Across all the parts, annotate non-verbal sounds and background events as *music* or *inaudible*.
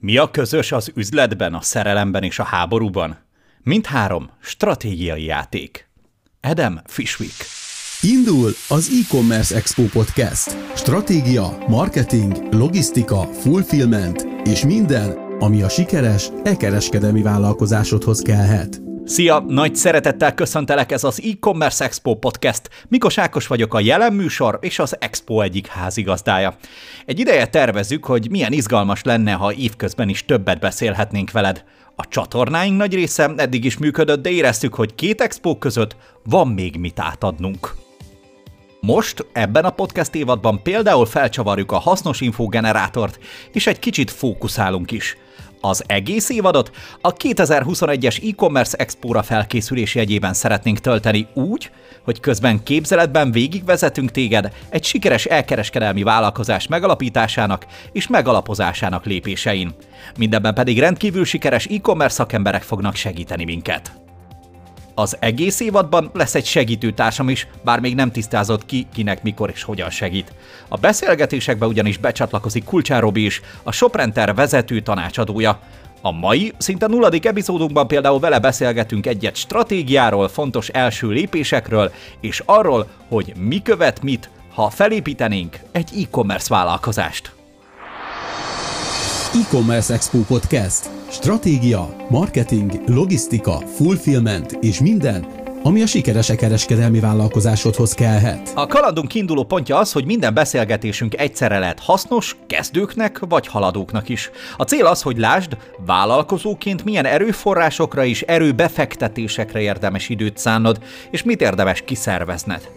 Mi a közös az üzletben, a szerelemben és a háborúban? Mindhárom stratégiai játék. Adam Fishwick. Indul az e-commerce Expo Podcast. Stratégia, marketing, logisztika, fulfillment és minden, ami a sikeres e-kereskedelmi vállalkozásodhoz kellhet. Szia! Nagy szeretettel köszöntelek, ez az e-commerce Expo podcast. Mikos Ákos vagyok a jelen műsor és az Expo egyik házigazdája. Egy ideje tervezzük, hogy milyen izgalmas lenne, ha évközben is többet beszélhetnénk veled. A csatornáink nagy része eddig is működött, de éreztük, hogy két expo között van még mit átadnunk. Most, ebben a podcast évadban például felcsavarjuk a hasznos infogenerátort, és egy kicsit fókuszálunk is – az egész évadot a 2021-es e-commerce expóra felkészülés jegyében szeretnénk tölteni úgy, hogy közben képzeletben végigvezetünk téged egy sikeres elkereskedelmi vállalkozás megalapításának és megalapozásának lépésein. Mindenben pedig rendkívül sikeres e-commerce szakemberek fognak segíteni minket. Az egész évadban lesz egy segítőtársam is, bár még nem tisztázott ki, kinek mikor és hogyan segít. A beszélgetésekbe ugyanis becsatlakozik Kulcsár Robi is, a Shoprenter vezető tanácsadója. A mai, szinte nulladik epizódunkban például vele beszélgetünk egyet stratégiáról, fontos első lépésekről, és arról, hogy mi követ mit, ha felépítenénk egy e-commerce vállalkozást. E-Commerce Expo Podcast. Stratégia, marketing, logisztika, fulfillment és minden, ami a sikeres kereskedelmi vállalkozásodhoz kellhet. A kalandunk kiinduló pontja az, hogy minden beszélgetésünk egyszerre lehet hasznos, kezdőknek vagy haladóknak is. A cél az, hogy lásd, vállalkozóként milyen erőforrásokra és erőbefektetésekre érdemes időt szánnod, és mit érdemes kiszervezned.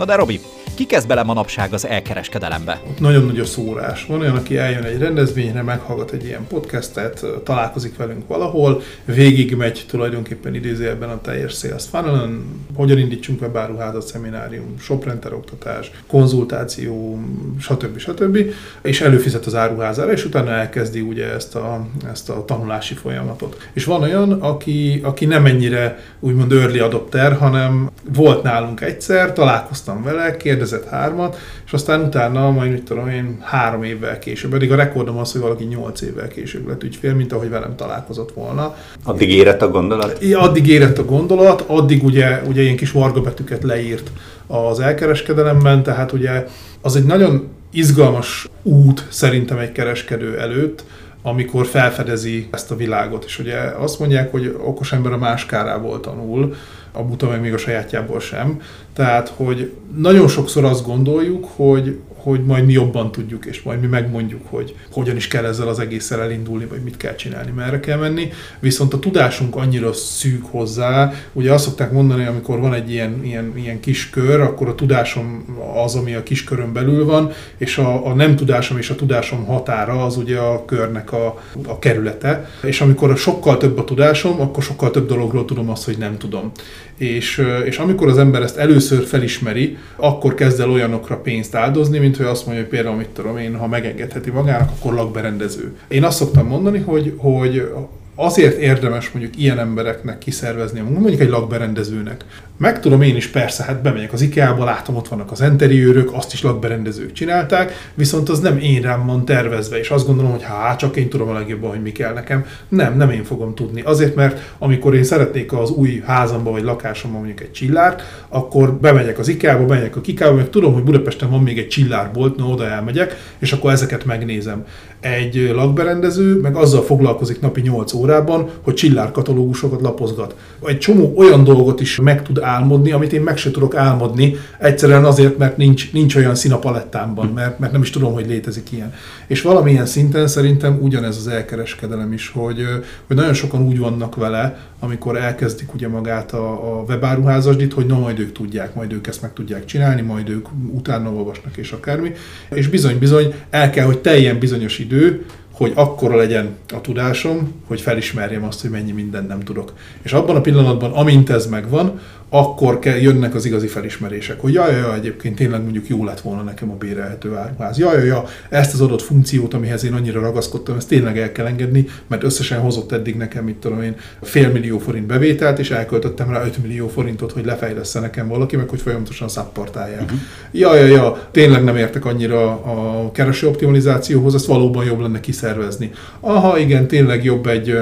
Na de Robi, ki kezd bele manapság az elkereskedelembe? Nagyon nagy a szórás. Van olyan, aki eljön egy rendezvényre, meghallgat egy ilyen podcastet, találkozik velünk valahol, végigmegy tulajdonképpen idézőjelben a teljes sales funnel hogyan indítsunk webáruházat, szeminárium, shoprenter oktatás, konzultáció, stb. stb. és előfizet az áruházára, és utána elkezdi ugye ezt a, ezt a tanulási folyamatot. És van olyan, aki, aki nem ennyire úgymond early adopter, hanem volt nálunk egyszer, találkoztam vele, kérdezett hármat, és aztán utána majd mit tudom én, három évvel később, pedig a rekordom az, hogy valaki nyolc évvel később lett ügyfél, mint ahogy velem találkozott volna. Addig érett a gondolat? Addig érett a gondolat, addig ugye, ugye ilyen kis betűket leírt az elkereskedelemben, tehát ugye az egy nagyon izgalmas út szerintem egy kereskedő előtt, amikor felfedezi ezt a világot. És ugye azt mondják, hogy okos ember a más kárából tanul, a buta meg még a sajátjából sem. Tehát, hogy nagyon sokszor azt gondoljuk, hogy hogy majd mi jobban tudjuk, és majd mi megmondjuk, hogy hogyan is kell ezzel az egésszel elindulni, vagy mit kell csinálni, merre kell menni. Viszont a tudásunk annyira szűk hozzá, ugye azt szokták mondani, amikor van egy ilyen, ilyen, ilyen kis kör, akkor a tudásom az, ami a kis körön belül van, és a, a nem tudásom és a tudásom határa az ugye a körnek a, a kerülete. És amikor sokkal több a tudásom, akkor sokkal több dologról tudom azt, hogy nem tudom. És, és amikor az ember ezt először felismeri, akkor kezd el olyanokra pénzt áldozni, mint hogy azt mondja, hogy például, mit tudom én, ha megengedheti magának, akkor lakberendező. Én azt szoktam mondani, hogy, hogy azért érdemes mondjuk ilyen embereknek kiszervezni a munkát, mondjuk egy lakberendezőnek. Meg tudom én is, persze, hát bemegyek az IKEA-ba, látom, ott vannak az interiőrök, azt is lakberendezők csinálták, viszont az nem én rám van tervezve, és azt gondolom, hogy hát csak én tudom a legjobban, hogy mi kell nekem. Nem, nem én fogom tudni. Azért, mert amikor én szeretnék az új házamba vagy lakásomba mondjuk egy csillárt, akkor bemegyek az IKEA-ba, bemegyek a Kikába, meg tudom, hogy Budapesten van még egy csillárbolt, na oda elmegyek, és akkor ezeket megnézem. Egy lakberendező meg azzal foglalkozik napi 8 órában, hogy csillárkatalógusokat lapozgat. Egy csomó olyan dolgot is meg tud álmodni, amit én meg se tudok álmodni, egyszerűen azért, mert nincs, nincs olyan szín a palettámban, mert, mert nem is tudom, hogy létezik ilyen. És valamilyen szinten szerintem ugyanez az elkereskedelem is, hogy, hogy nagyon sokan úgy vannak vele, amikor elkezdik ugye magát a, a webáruházasdit, hogy na majd ők tudják, majd ők ezt meg tudják csinálni, majd ők utána olvasnak és akármi. És bizony-bizony el kell, hogy teljen bizonyos idő, hogy akkora legyen a tudásom, hogy felismerjem azt, hogy mennyi mindent nem tudok. És abban a pillanatban, amint ez megvan, akkor kell, jönnek az igazi felismerések, hogy jaj, jaj, egyébként tényleg mondjuk jó lett volna nekem a bérelhető áruház. Jaj, jaj, jaj, ezt az adott funkciót, amihez én annyira ragaszkodtam, ezt tényleg el kell engedni, mert összesen hozott eddig nekem, mit tudom én, félmillió forint bevételt, és elköltöttem rá 5 millió forintot, hogy lefejlesz nekem valaki, meg hogy folyamatosan szapportálják. Uh-huh. Ja, ja, ja, tényleg nem értek annyira a kereső optimalizációhoz, ezt valóban jobb lenne kiszervezni. Aha, igen, tényleg jobb egy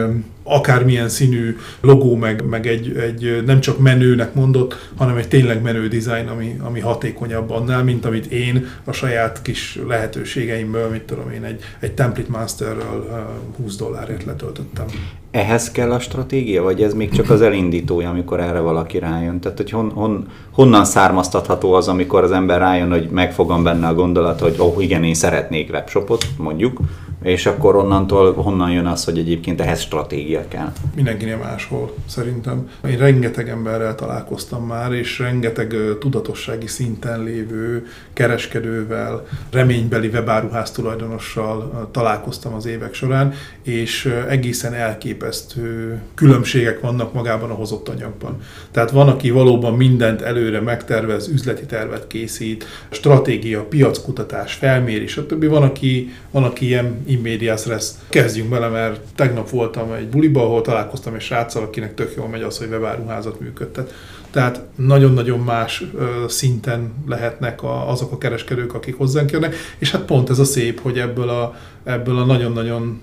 akármilyen színű logó, meg, meg egy, egy nem csak menőnek mondott, hanem egy tényleg menő dizájn, ami, ami hatékonyabb annál, mint amit én a saját kis lehetőségeimből, mit tudom én, egy, egy Template Masterről 20 dollárért letöltöttem. Ehhez kell a stratégia, vagy ez még csak az elindítója, amikor erre valaki rájön? Tehát, hogy hon, hon, honnan származtatható az, amikor az ember rájön, hogy megfogom benne a gondolat, hogy oh, igen, én szeretnék webshopot, mondjuk, és akkor onnantól honnan jön az, hogy egyébként ehhez stratégia kell? Mindenkinél máshol, szerintem. Én rengeteg emberrel találkoztam már, és rengeteg tudatossági szinten lévő kereskedővel, reménybeli webáruház tulajdonossal találkoztam az évek során, és egészen elképesztő különbségek vannak magában a hozott anyagban. Tehát van, aki valóban mindent előre megtervez, üzleti tervet készít, stratégia, piackutatás, felmérés, stb. Van, aki, van, aki ilyen immedias res. Kezdjünk bele, mert tegnap voltam egy buliba, ahol találkoztam egy sráccal, akinek tök jól megy az, hogy webáruházat működtet. Tehát nagyon-nagyon más szinten lehetnek a, azok a kereskedők, akik hozzánk jönnek, és hát pont ez a szép, hogy ebből a, ebből a nagyon-nagyon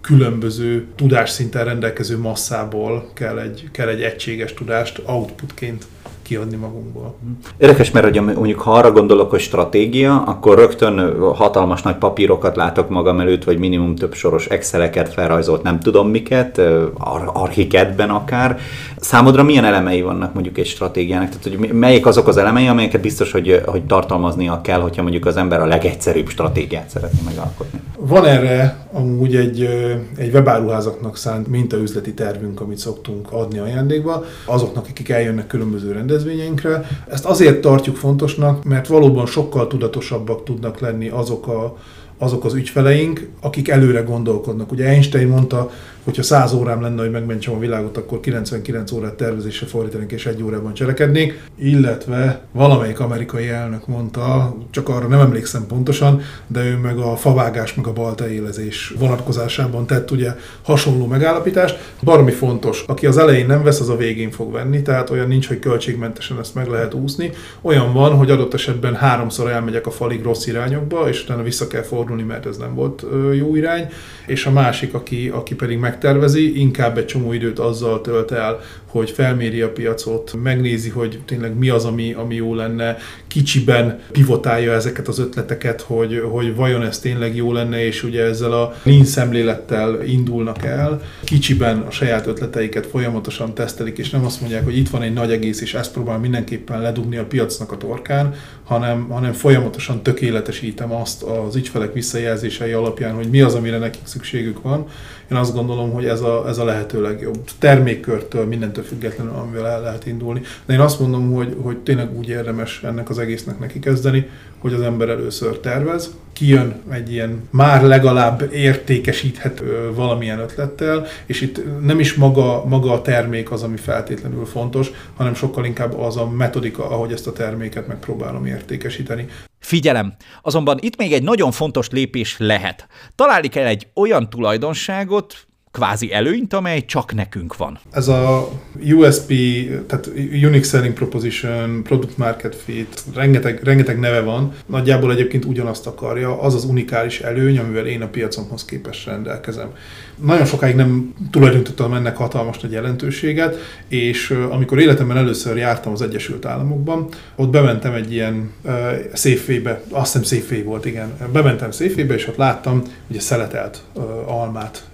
különböző tudásszinten rendelkező masszából kell egy, kell egy egységes tudást outputként kiadni magunkból. Érdekes, mert hogy mondjuk ha arra gondolok, hogy stratégia, akkor rögtön hatalmas nagy papírokat látok magam előtt, vagy minimum több soros Exceleket felrajzolt, nem tudom miket, archiketben akár. Számodra milyen elemei vannak mondjuk egy stratégiának? Tehát, hogy melyik azok az elemei, amelyeket biztos, hogy, hogy tartalmaznia kell, hogyha mondjuk az ember a legegyszerűbb stratégiát szeretné megalkotni? Van erre amúgy egy, egy webáruházaknak szánt mintaüzleti tervünk, amit szoktunk adni ajándékba, azoknak, akik eljönnek különböző rendezvényeinkre. Ezt azért tartjuk fontosnak, mert valóban sokkal tudatosabbak tudnak lenni azok a azok az ügyfeleink, akik előre gondolkodnak. Ugye Einstein mondta, hogyha 100 órám lenne, hogy megmentsem a világot, akkor 99 órát tervezésre fordítanék és egy órában cselekednék, illetve valamelyik amerikai elnök mondta, csak arra nem emlékszem pontosan, de ő meg a favágás, meg a balta élezés vonatkozásában tett ugye hasonló megállapítást. Baromi fontos, aki az elején nem vesz, az a végén fog venni, tehát olyan nincs, hogy költségmentesen ezt meg lehet úszni. Olyan van, hogy adott esetben háromszor elmegyek a falig rossz irányokba, és utána vissza kell fordulni, mert ez nem volt jó irány, és a másik, aki, aki pedig meg megtervezi, inkább egy csomó időt azzal tölt el, hogy felméri a piacot, megnézi, hogy tényleg mi az, ami, ami jó lenne, kicsiben pivotálja ezeket az ötleteket, hogy, hogy vajon ez tényleg jó lenne, és ugye ezzel a lean szemlélettel indulnak el, kicsiben a saját ötleteiket folyamatosan tesztelik, és nem azt mondják, hogy itt van egy nagy egész, és ezt próbál mindenképpen ledugni a piacnak a torkán, hanem, hanem folyamatosan tökéletesítem azt az ügyfelek visszajelzései alapján, hogy mi az, amire nekik szükségük van. Én azt gondolom, hogy ez a, ez a lehető legjobb. Termékkörtől, mindentől függetlenül, amivel el lehet indulni. De én azt mondom, hogy, hogy tényleg úgy érdemes ennek az egésznek neki kezdeni, hogy az ember először tervez, kijön egy ilyen már legalább értékesíthető valamilyen ötlettel, és itt nem is maga, maga a termék az, ami feltétlenül fontos, hanem sokkal inkább az a metodika, ahogy ezt a terméket megpróbálom értékesíteni. Figyelem! Azonban itt még egy nagyon fontos lépés lehet. Találni kell egy olyan tulajdonságot, kvázi előnyt, amely csak nekünk van. Ez a USP, tehát Unique Selling Proposition, Product Market Fit, rengeteg, rengeteg neve van, nagyjából egyébként ugyanazt akarja, az az unikális előny, amivel én a piacomhoz képest rendelkezem. Nagyon sokáig nem tulajdonítottam ennek hatalmas nagy jelentőséget, és amikor életemben először jártam az Egyesült Államokban, ott bementem egy ilyen uh, Safeway-be, azt hiszem Safeway volt, igen. Bementem Safeway-be, és ott láttam ugye szeletelt uh, almát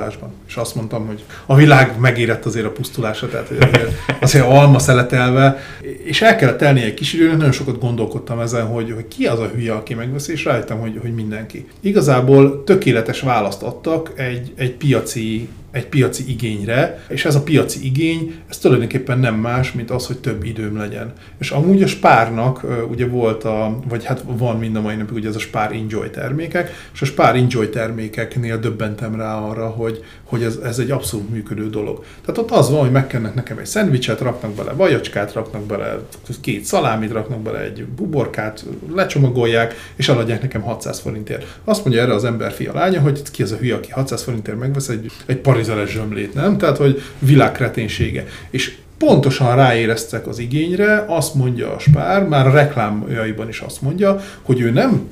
vákumcsomagolásban. És azt mondtam, hogy a világ megérett azért a pusztulásra, tehát azért, azért alma szeletelve, és el kellett telni egy kis időnek, nagyon sokat gondolkodtam ezen, hogy, hogy ki az a hülye, aki megveszi, és rájöttem, hogy, hogy mindenki. Igazából tökéletes választ adtak egy, egy piaci egy piaci igényre, és ez a piaci igény, ez tulajdonképpen nem más, mint az, hogy több időm legyen. És amúgy a Spárnak ugye volt a, vagy hát van mind a mai napig ugye ez a Spár Enjoy termékek, és a Spár Enjoy termékeknél döbbentem rá arra, hogy, hogy ez, ez egy abszolút működő dolog. Tehát ott az van, hogy megkennek nekem egy szendvicset, raknak bele vajacskát, raknak bele két szalámit, raknak bele egy buborkát, lecsomagolják, és eladják nekem 600 forintért. Azt mondja erre az ember fia lánya, hogy ki az a hülye, aki 600 forintért megvesz egy, egy parizeres zsömlét, nem? Tehát, hogy világkreténsége. És pontosan ráéreztek az igényre, azt mondja a Spár, már a reklámjaiban is azt mondja, hogy ő nem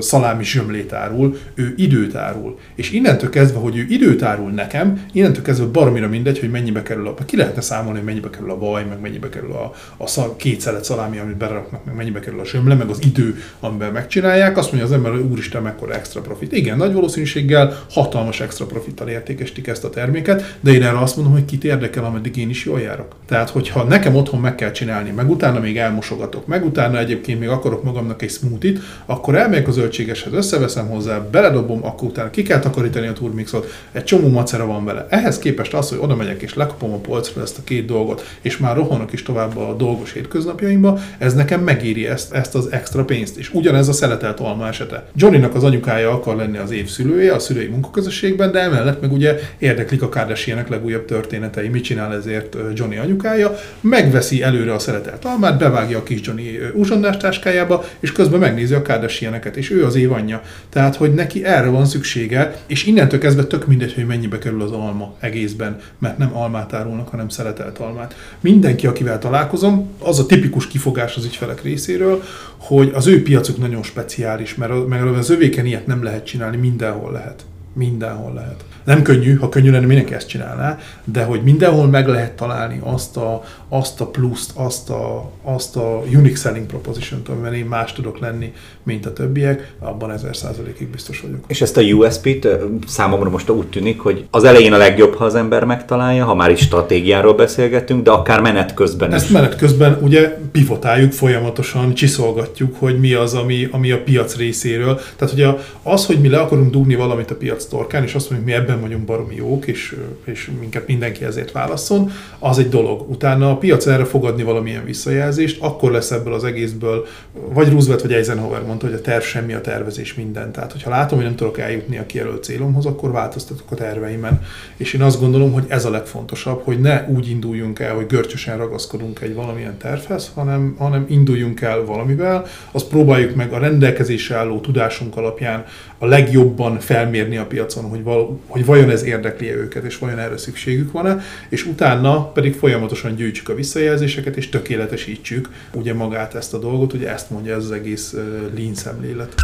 szalámi zsömlét árul, ő időt árul. És innentől kezdve, hogy ő időt árul nekem, innentől kezdve baromira mindegy, hogy mennyibe kerül a... Ki lehetne számolni, hogy mennyibe kerül a vaj, meg mennyibe kerül a, a szal, két szelet szalámi, amit beraknak, meg mennyibe kerül a zsömle, meg az idő, amiben megcsinálják. Azt mondja az ember, hogy úristen, mekkora extra profit. Igen, nagy valószínűséggel hatalmas extra profittal értékesítik ezt a terméket, de én erre azt mondom, hogy kit érdekel, ameddig én is jól járok. Tehát, hogyha nekem otthon meg kell csinálni, meg utána még elmosogatok, meg utána egyébként még akarok magamnak egy smoothie akkor elmegyek a zöldségeshez, összeveszem hozzá, beledobom, akkor utána ki kell takarítani a turmixot, egy csomó macera van vele. Ehhez képest az, hogy oda megyek és lekapom a polcra ezt a két dolgot, és már rohanok is tovább a dolgos hétköznapjaimba, ez nekem megéri ezt, ezt az extra pénzt. És ugyanez a szeletelt alma esete. Johnnynak az anyukája akar lenni az év szülője a szülői munkaközösségben, de emellett meg ugye érdeklik a Kardashianek legújabb történetei, mit csinál ezért Johnny anyukája, megveszi előre a szeletelt almát, bevágja a kis Johnny uzsonnás táskájába, és közben megnézi a Kardashianeket, és ő az év anyja. Tehát, hogy neki erre van szüksége, és innentől kezdve tök mindegy, hogy mennyibe kerül az alma egészben, mert nem almát árulnak, hanem szeretelt almát. Mindenki, akivel találkozom, az a tipikus kifogás az ügyfelek részéről, hogy az ő piacuk nagyon speciális, mert, mert az övéken ilyet nem lehet csinálni, mindenhol lehet. Mindenhol lehet. Nem könnyű, ha könnyű lenne, mindenki ezt csinálná, de hogy mindenhol meg lehet találni azt a, azt a pluszt, azt a, azt a unique selling proposition-t, amiben én más tudok lenni, mint a többiek, abban ezer százalékig biztos vagyok. És ezt a USP-t számomra most úgy tűnik, hogy az elején a legjobb, ha az ember megtalálja, ha már is stratégiáról beszélgetünk, de akár menet közben Ezt is. menet közben ugye pivotáljuk folyamatosan, csiszolgatjuk, hogy mi az, ami, ami a piac részéről. Tehát ugye az, hogy mi le akarunk dugni valamit a piac torkán, és azt mondjuk, mi ebben vagyunk baromi jók, és, és minket mindenki ezért válaszol, az egy dolog. Utána a piac erre fogadni valamilyen visszajelzést, akkor lesz ebből az egészből, vagy Roosevelt vagy Eisenhower mondta, hogy a terv semmi, a tervezés minden. Tehát, hogyha látom, hogy nem tudok eljutni a kijelölt célomhoz, akkor változtatok a terveimen. És én azt gondolom, hogy ez a legfontosabb, hogy ne úgy induljunk el, hogy görcsösen ragaszkodunk egy valamilyen tervhez, hanem, hanem induljunk el valamivel, azt próbáljuk meg a rendelkezésre álló tudásunk alapján a legjobban felmérni a piacon, hogy, val, hogy vajon ez érdekli -e őket, és vajon erre szükségük van-e, és utána pedig folyamatosan gyűjtsük a visszajelzéseket, és tökéletesítsük ugye magát ezt a dolgot, ugye ezt mondja ez az egész lean szemlélet.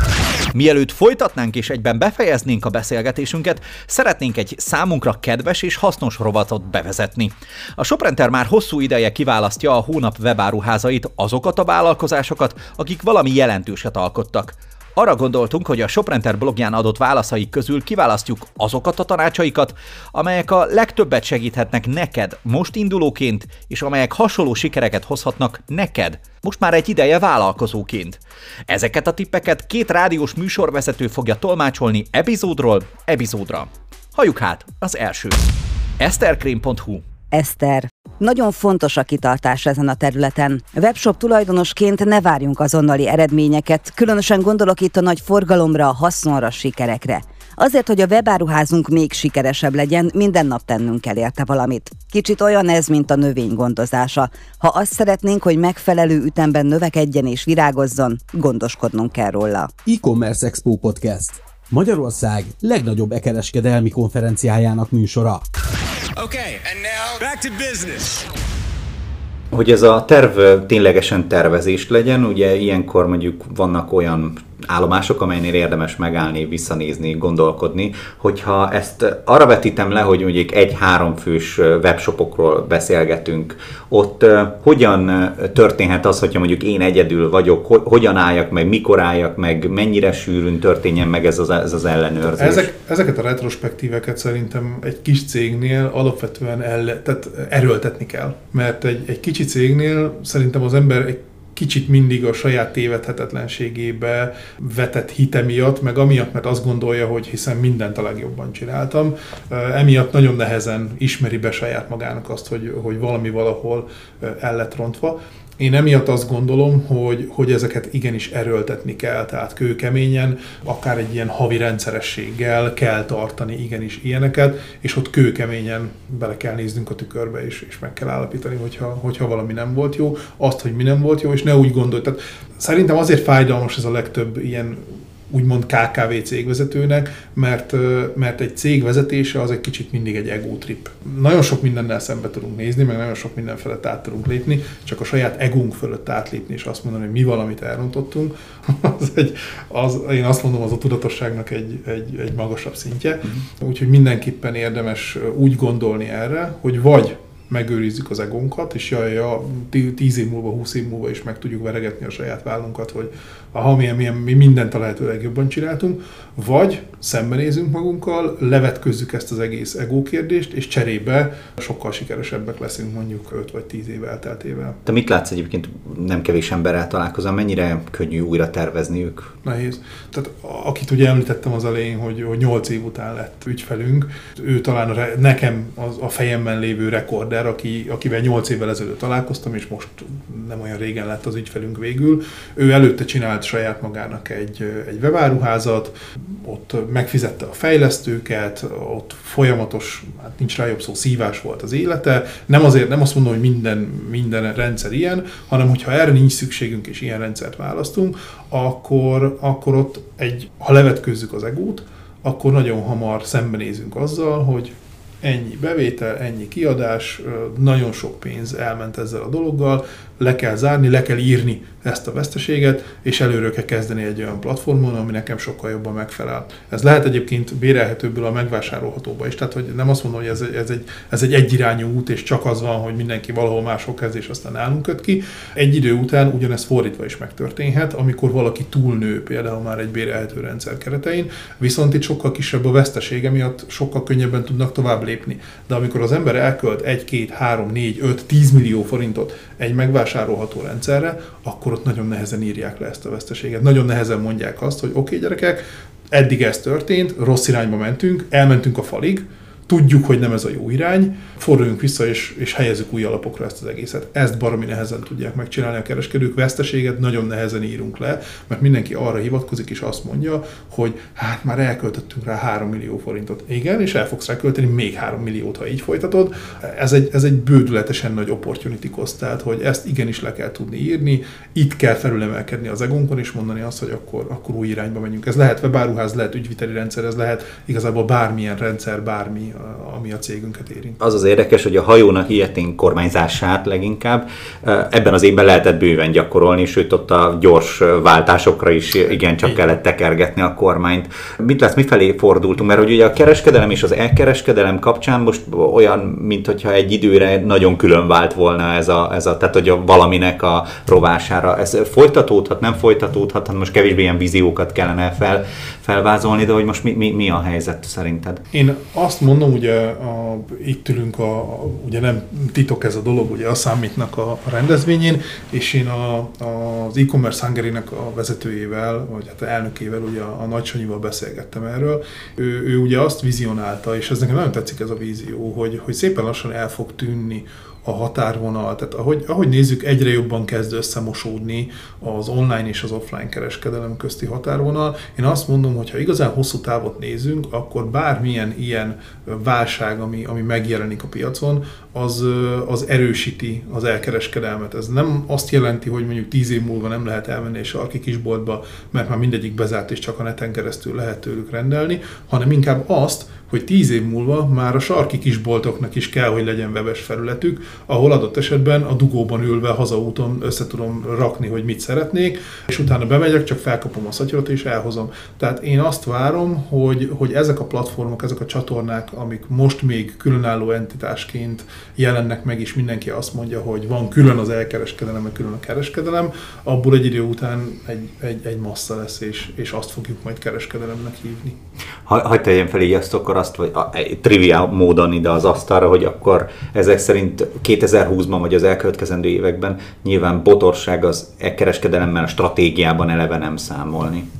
Mielőtt folytatnánk és egyben befejeznénk a beszélgetésünket, szeretnénk egy számunkra kedves és hasznos rovatot bevezetni. A Soprenter már hosszú ideje kiválasztja a hónap webáruházait azokat a vállalkozásokat, akik valami jelentőset alkottak. Arra gondoltunk, hogy a Soprenter blogján adott válaszaik közül kiválasztjuk azokat a tanácsaikat, amelyek a legtöbbet segíthetnek neked most indulóként, és amelyek hasonló sikereket hozhatnak neked, most már egy ideje vállalkozóként. Ezeket a tippeket két rádiós műsorvezető fogja tolmácsolni epizódról epizódra. Halljuk hát az első. Eszterkrém.hu Eszter. Nagyon fontos a kitartás ezen a területen. Webshop tulajdonosként ne várjunk azonnali eredményeket, különösen gondolok itt a nagy forgalomra, a haszonra, sikerekre. Azért, hogy a webáruházunk még sikeresebb legyen, minden nap tennünk kell érte valamit. Kicsit olyan ez, mint a növény gondozása. Ha azt szeretnénk, hogy megfelelő ütemben növekedjen és virágozzon, gondoskodnunk kell róla. E-Commerce Expo Podcast. Magyarország legnagyobb e-kereskedelmi konferenciájának műsora. Okay, and now back to business. Hogy ez a terv ténylegesen tervezést legyen, ugye ilyenkor mondjuk vannak olyan állomások, amelynél érdemes megállni, visszanézni, gondolkodni, hogyha ezt arra vetítem le, hogy mondjuk egy-három fős webshopokról beszélgetünk, ott hogyan történhet az, hogyha mondjuk én egyedül vagyok, hogyan álljak meg, mikor álljak meg, mennyire sűrűn történjen meg ez az, ez az ellenőrzés? Ezek, ezeket a retrospektíveket szerintem egy kis cégnél alapvetően el, tehát erőltetni kell, mert egy, egy kicsi cégnél szerintem az ember egy kicsit mindig a saját tévedhetetlenségébe vetett hite miatt, meg amiatt, mert azt gondolja, hogy hiszen mindent a legjobban csináltam. Emiatt nagyon nehezen ismeri be saját magának azt, hogy, hogy valami valahol el lett rontva. Én emiatt azt gondolom, hogy, hogy ezeket igenis erőltetni kell, tehát kőkeményen, akár egy ilyen havi rendszerességgel kell tartani igenis ilyeneket, és ott kőkeményen bele kell néznünk a tükörbe, és, és meg kell állapítani, hogyha, hogyha valami nem volt jó, azt, hogy mi nem volt jó, és ne úgy gondolj. Tehát szerintem azért fájdalmas ez a legtöbb ilyen úgymond KKV cégvezetőnek, mert, mert egy cég vezetése az egy kicsit mindig egy ego trip. Nagyon sok mindennel szembe tudunk nézni, meg nagyon sok minden felett át tudunk lépni, csak a saját egónk fölött átlépni és azt mondani, hogy mi valamit elrontottunk, *laughs* az egy, az, én azt mondom, az a tudatosságnak egy, egy, egy magasabb szintje. Uh-huh. Úgyhogy mindenképpen érdemes úgy gondolni erre, hogy vagy megőrizzük az egónkat, és jaj, ja, tíz év múlva, húsz év múlva is meg tudjuk veregetni a saját vállunkat, hogy aha, milyen, mi mindent a lehető legjobban csináltunk, vagy szembenézünk magunkkal, levetközzük ezt az egész ego kérdést, és cserébe sokkal sikeresebbek leszünk mondjuk 5 vagy 10 év elteltével. Te mit látsz egyébként, nem kevés emberrel találkozom, mennyire könnyű újra ők? Nehéz. Tehát akit ugye említettem az elején, hogy, hogy 8 év után lett ügyfelünk, ő talán a, nekem az, a fejemben lévő rekorder, aki, akivel 8 évvel ezelőtt találkoztam, és most nem olyan régen lett az ügyfelünk végül. Ő előtte csinált saját magának egy, egy webáruházat, ott megfizette a fejlesztőket, ott folyamatos, hát nincs rá jobb szó, szívás volt az élete. Nem azért, nem azt mondom, hogy minden, minden rendszer ilyen, hanem hogyha erre nincs szükségünk és ilyen rendszert választunk, akkor, akkor ott egy, ha levetkőzzük az egót, akkor nagyon hamar szembenézünk azzal, hogy ennyi bevétel, ennyi kiadás, nagyon sok pénz elment ezzel a dologgal, le kell zárni, le kell írni ezt a veszteséget, és előről kell kezdeni egy olyan platformon, ami nekem sokkal jobban megfelel. Ez lehet egyébként bérelhetőbből a megvásárolhatóba is, tehát hogy nem azt mondom, hogy ez, ez, egy, ez egy egyirányú út, és csak az van, hogy mindenki valahol máshol kezd, és aztán nálunk köt ki. Egy idő után ugyanez fordítva is megtörténhet, amikor valaki túlnő például már egy bérelhető rendszer keretein, viszont itt sokkal kisebb a vesztesége miatt sokkal könnyebben tudnak tovább lépni. De amikor az ember elkölt 1, 2, 3, 4, 5, 10 millió forintot egy megvásárolható rendszerre, akkor ott nagyon nehezen írják le ezt a veszteséget. Nagyon nehezen mondják azt, hogy oké okay, gyerekek, eddig ez történt, rossz irányba mentünk, elmentünk a falig, tudjuk, hogy nem ez a jó irány, forduljunk vissza és, és helyezzük új alapokra ezt az egészet. Ezt baromi nehezen tudják megcsinálni a kereskedők, veszteséget nagyon nehezen írunk le, mert mindenki arra hivatkozik és azt mondja, hogy hát már elköltöttünk rá 3 millió forintot. Igen, és el fogsz rá költeni még 3 milliót, ha így folytatod. Ez egy, ez egy bődületesen nagy opportunity cost, tehát hogy ezt igenis le kell tudni írni, itt kell felülemelkedni az egónkon és mondani azt, hogy akkor, akkor új irányba menjünk. Ez lehet webáruház, lehet ügyviteli rendszer, ez lehet igazából bármilyen rendszer, bármi, ami a cégünket érint. Az az érdekes, hogy a hajónak ilyetén kormányzását leginkább ebben az évben lehetett bőven gyakorolni, sőt ott a gyors váltásokra is igen csak kellett tekergetni a kormányt. Mit lesz, mifelé fordultunk? Mert hogy ugye a kereskedelem és az elkereskedelem kapcsán most olyan, mint hogyha egy időre nagyon külön vált volna ez a, ez a tehát hogy a valaminek a rovására. Ez folytatódhat, nem folytatódhat, hát most kevésbé ilyen víziókat kellene fel, felvázolni, de hogy most mi, mi, mi a helyzet szerinted? Én azt mondom, ugye a, itt ülünk, a, ugye nem titok ez a dolog, ugye a számítnak a, a rendezvényén, és én a, a, az e-commerce hungary a vezetőjével, vagy hát elnökével, ugye a, a Nagy Sanyival beszélgettem erről. Ő, ő ugye azt vizionálta, és ez nekem nagyon tetszik ez a vízió, hogy, hogy szépen lassan el fog tűnni a határvonal, tehát ahogy, ahogy nézzük, egyre jobban kezd összemosódni az online és az offline kereskedelem közti határvonal. Én azt mondom, hogy ha igazán hosszú távot nézünk, akkor bármilyen ilyen válság, ami, ami megjelenik a piacon, az, az erősíti az elkereskedelmet. Ez nem azt jelenti, hogy mondjuk tíz év múlva nem lehet elmenni egy sarki kisboltba, mert már mindegyik bezárt és csak a neten keresztül lehet tőlük rendelni, hanem inkább azt, hogy tíz év múlva már a sarki kisboltoknak is kell, hogy legyen webes felületük, ahol adott esetben a dugóban ülve hazaúton össze tudom rakni, hogy mit szeretnék, és utána bemegyek, csak felkapom a szatyrot és elhozom. Tehát én azt várom, hogy, hogy ezek a platformok, ezek a csatornák, amik most még különálló entitásként jelennek meg, és mindenki azt mondja, hogy van külön az elkereskedelem, meg külön a kereskedelem, abból egy idő után egy, egy, egy massza lesz, és, és azt fogjuk majd kereskedelemnek hívni. Ha, hagyd fel így azt, akkor azt, vagy a, triviál módon ide az asztalra, hogy akkor ezek szerint 2020-ban vagy az elkövetkezendő években nyilván botorság az e kereskedelemmel a stratégiában eleve nem számolni.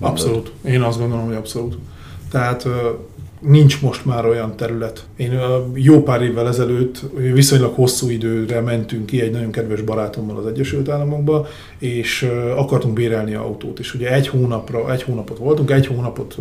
Abszolút. Én azt gondolom, hogy abszolút. Tehát nincs most már olyan terület. Én jó pár évvel ezelőtt viszonylag hosszú időre mentünk ki egy nagyon kedves barátommal az Egyesült Államokba, és akartunk bérelni autót. És ugye egy hónapra, egy hónapot voltunk, egy hónapot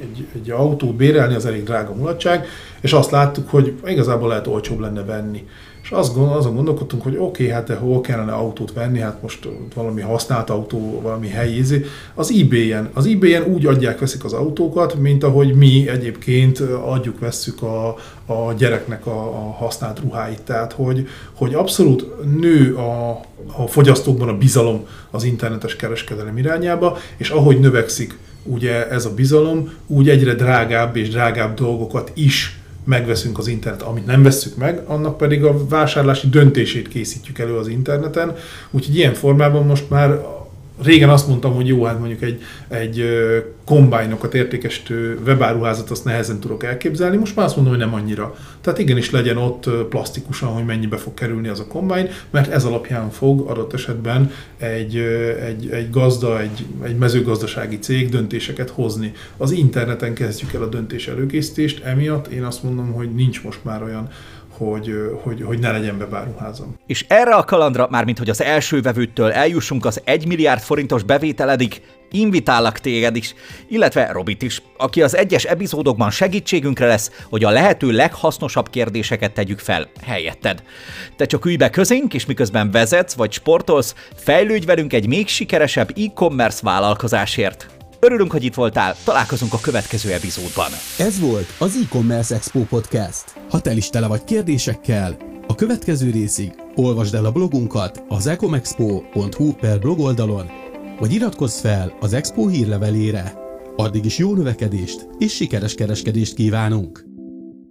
egy, egy autót bérelni az elég drága mulatság, és azt láttuk, hogy igazából lehet olcsóbb lenne venni. És azt gond, azon gondolkodtunk, hogy oké, okay, hát de hol kellene autót venni, hát most valami használt autó, valami helyi izé. Az eBay-en. Az eBay-en úgy adják, veszik az autókat, mint ahogy mi egyébként adjuk, vesszük a, a gyereknek a, a használt ruháit. Tehát, hogy, hogy abszolút nő a, a fogyasztókban a bizalom az internetes kereskedelem irányába, és ahogy növekszik ugye ez a bizalom, úgy egyre drágább és drágább dolgokat is megveszünk az internet, amit nem vesszük meg, annak pedig a vásárlási döntését készítjük elő az interneten. Úgyhogy ilyen formában most már régen azt mondtam, hogy jó, hát mondjuk egy, egy kombájnokat értékesítő webáruházat azt nehezen tudok elképzelni, most már azt mondom, hogy nem annyira. Tehát igenis legyen ott plastikusan, hogy mennyibe fog kerülni az a kombány, mert ez alapján fog adott esetben egy, egy, egy gazda, egy, egy mezőgazdasági cég döntéseket hozni. Az interneten kezdjük el a döntés előkészítést, emiatt én azt mondom, hogy nincs most már olyan hogy, hogy, hogy ne legyen bebáruházam. És erre a kalandra, mármint hogy az első vevőtől eljussunk az 1 milliárd forintos bevételedig, invitállak téged is, illetve Robit is, aki az egyes epizódokban segítségünkre lesz, hogy a lehető leghasznosabb kérdéseket tegyük fel helyetted. Te csak ülj be közénk, és miközben vezetsz vagy sportolsz, fejlődj velünk egy még sikeresebb e-commerce vállalkozásért. Örülünk, hogy itt voltál, találkozunk a következő epizódban. Ez volt az e-commerce Expo Podcast. Ha te is tele vagy kérdésekkel, a következő részig olvasd el a blogunkat az ecomexpo.hu per blog oldalon, vagy iratkozz fel az Expo hírlevelére. Addig is jó növekedést és sikeres kereskedést kívánunk!